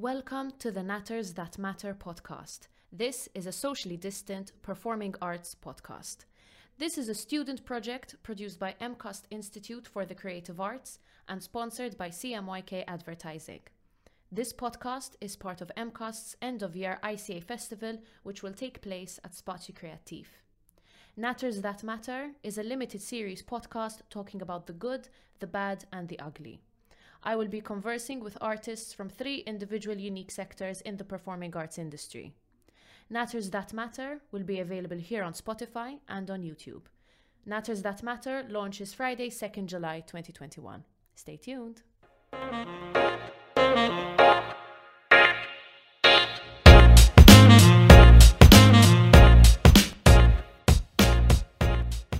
Welcome to the Natters That Matter podcast. This is a socially distant performing arts podcast. This is a student project produced by MCAST Institute for the Creative Arts and sponsored by CMYK Advertising. This podcast is part of MCAST's end of year ICA festival, which will take place at Spazju Kreattiv. Natters That Matter is a limited series podcast talking about the good, the bad, and the ugly. I will be conversing with artists from three individual unique sectors in the performing arts industry. Natters That Matter will be available here on Spotify and on YouTube. Natters That Matter launches Friday, 2nd July 2021. Stay tuned.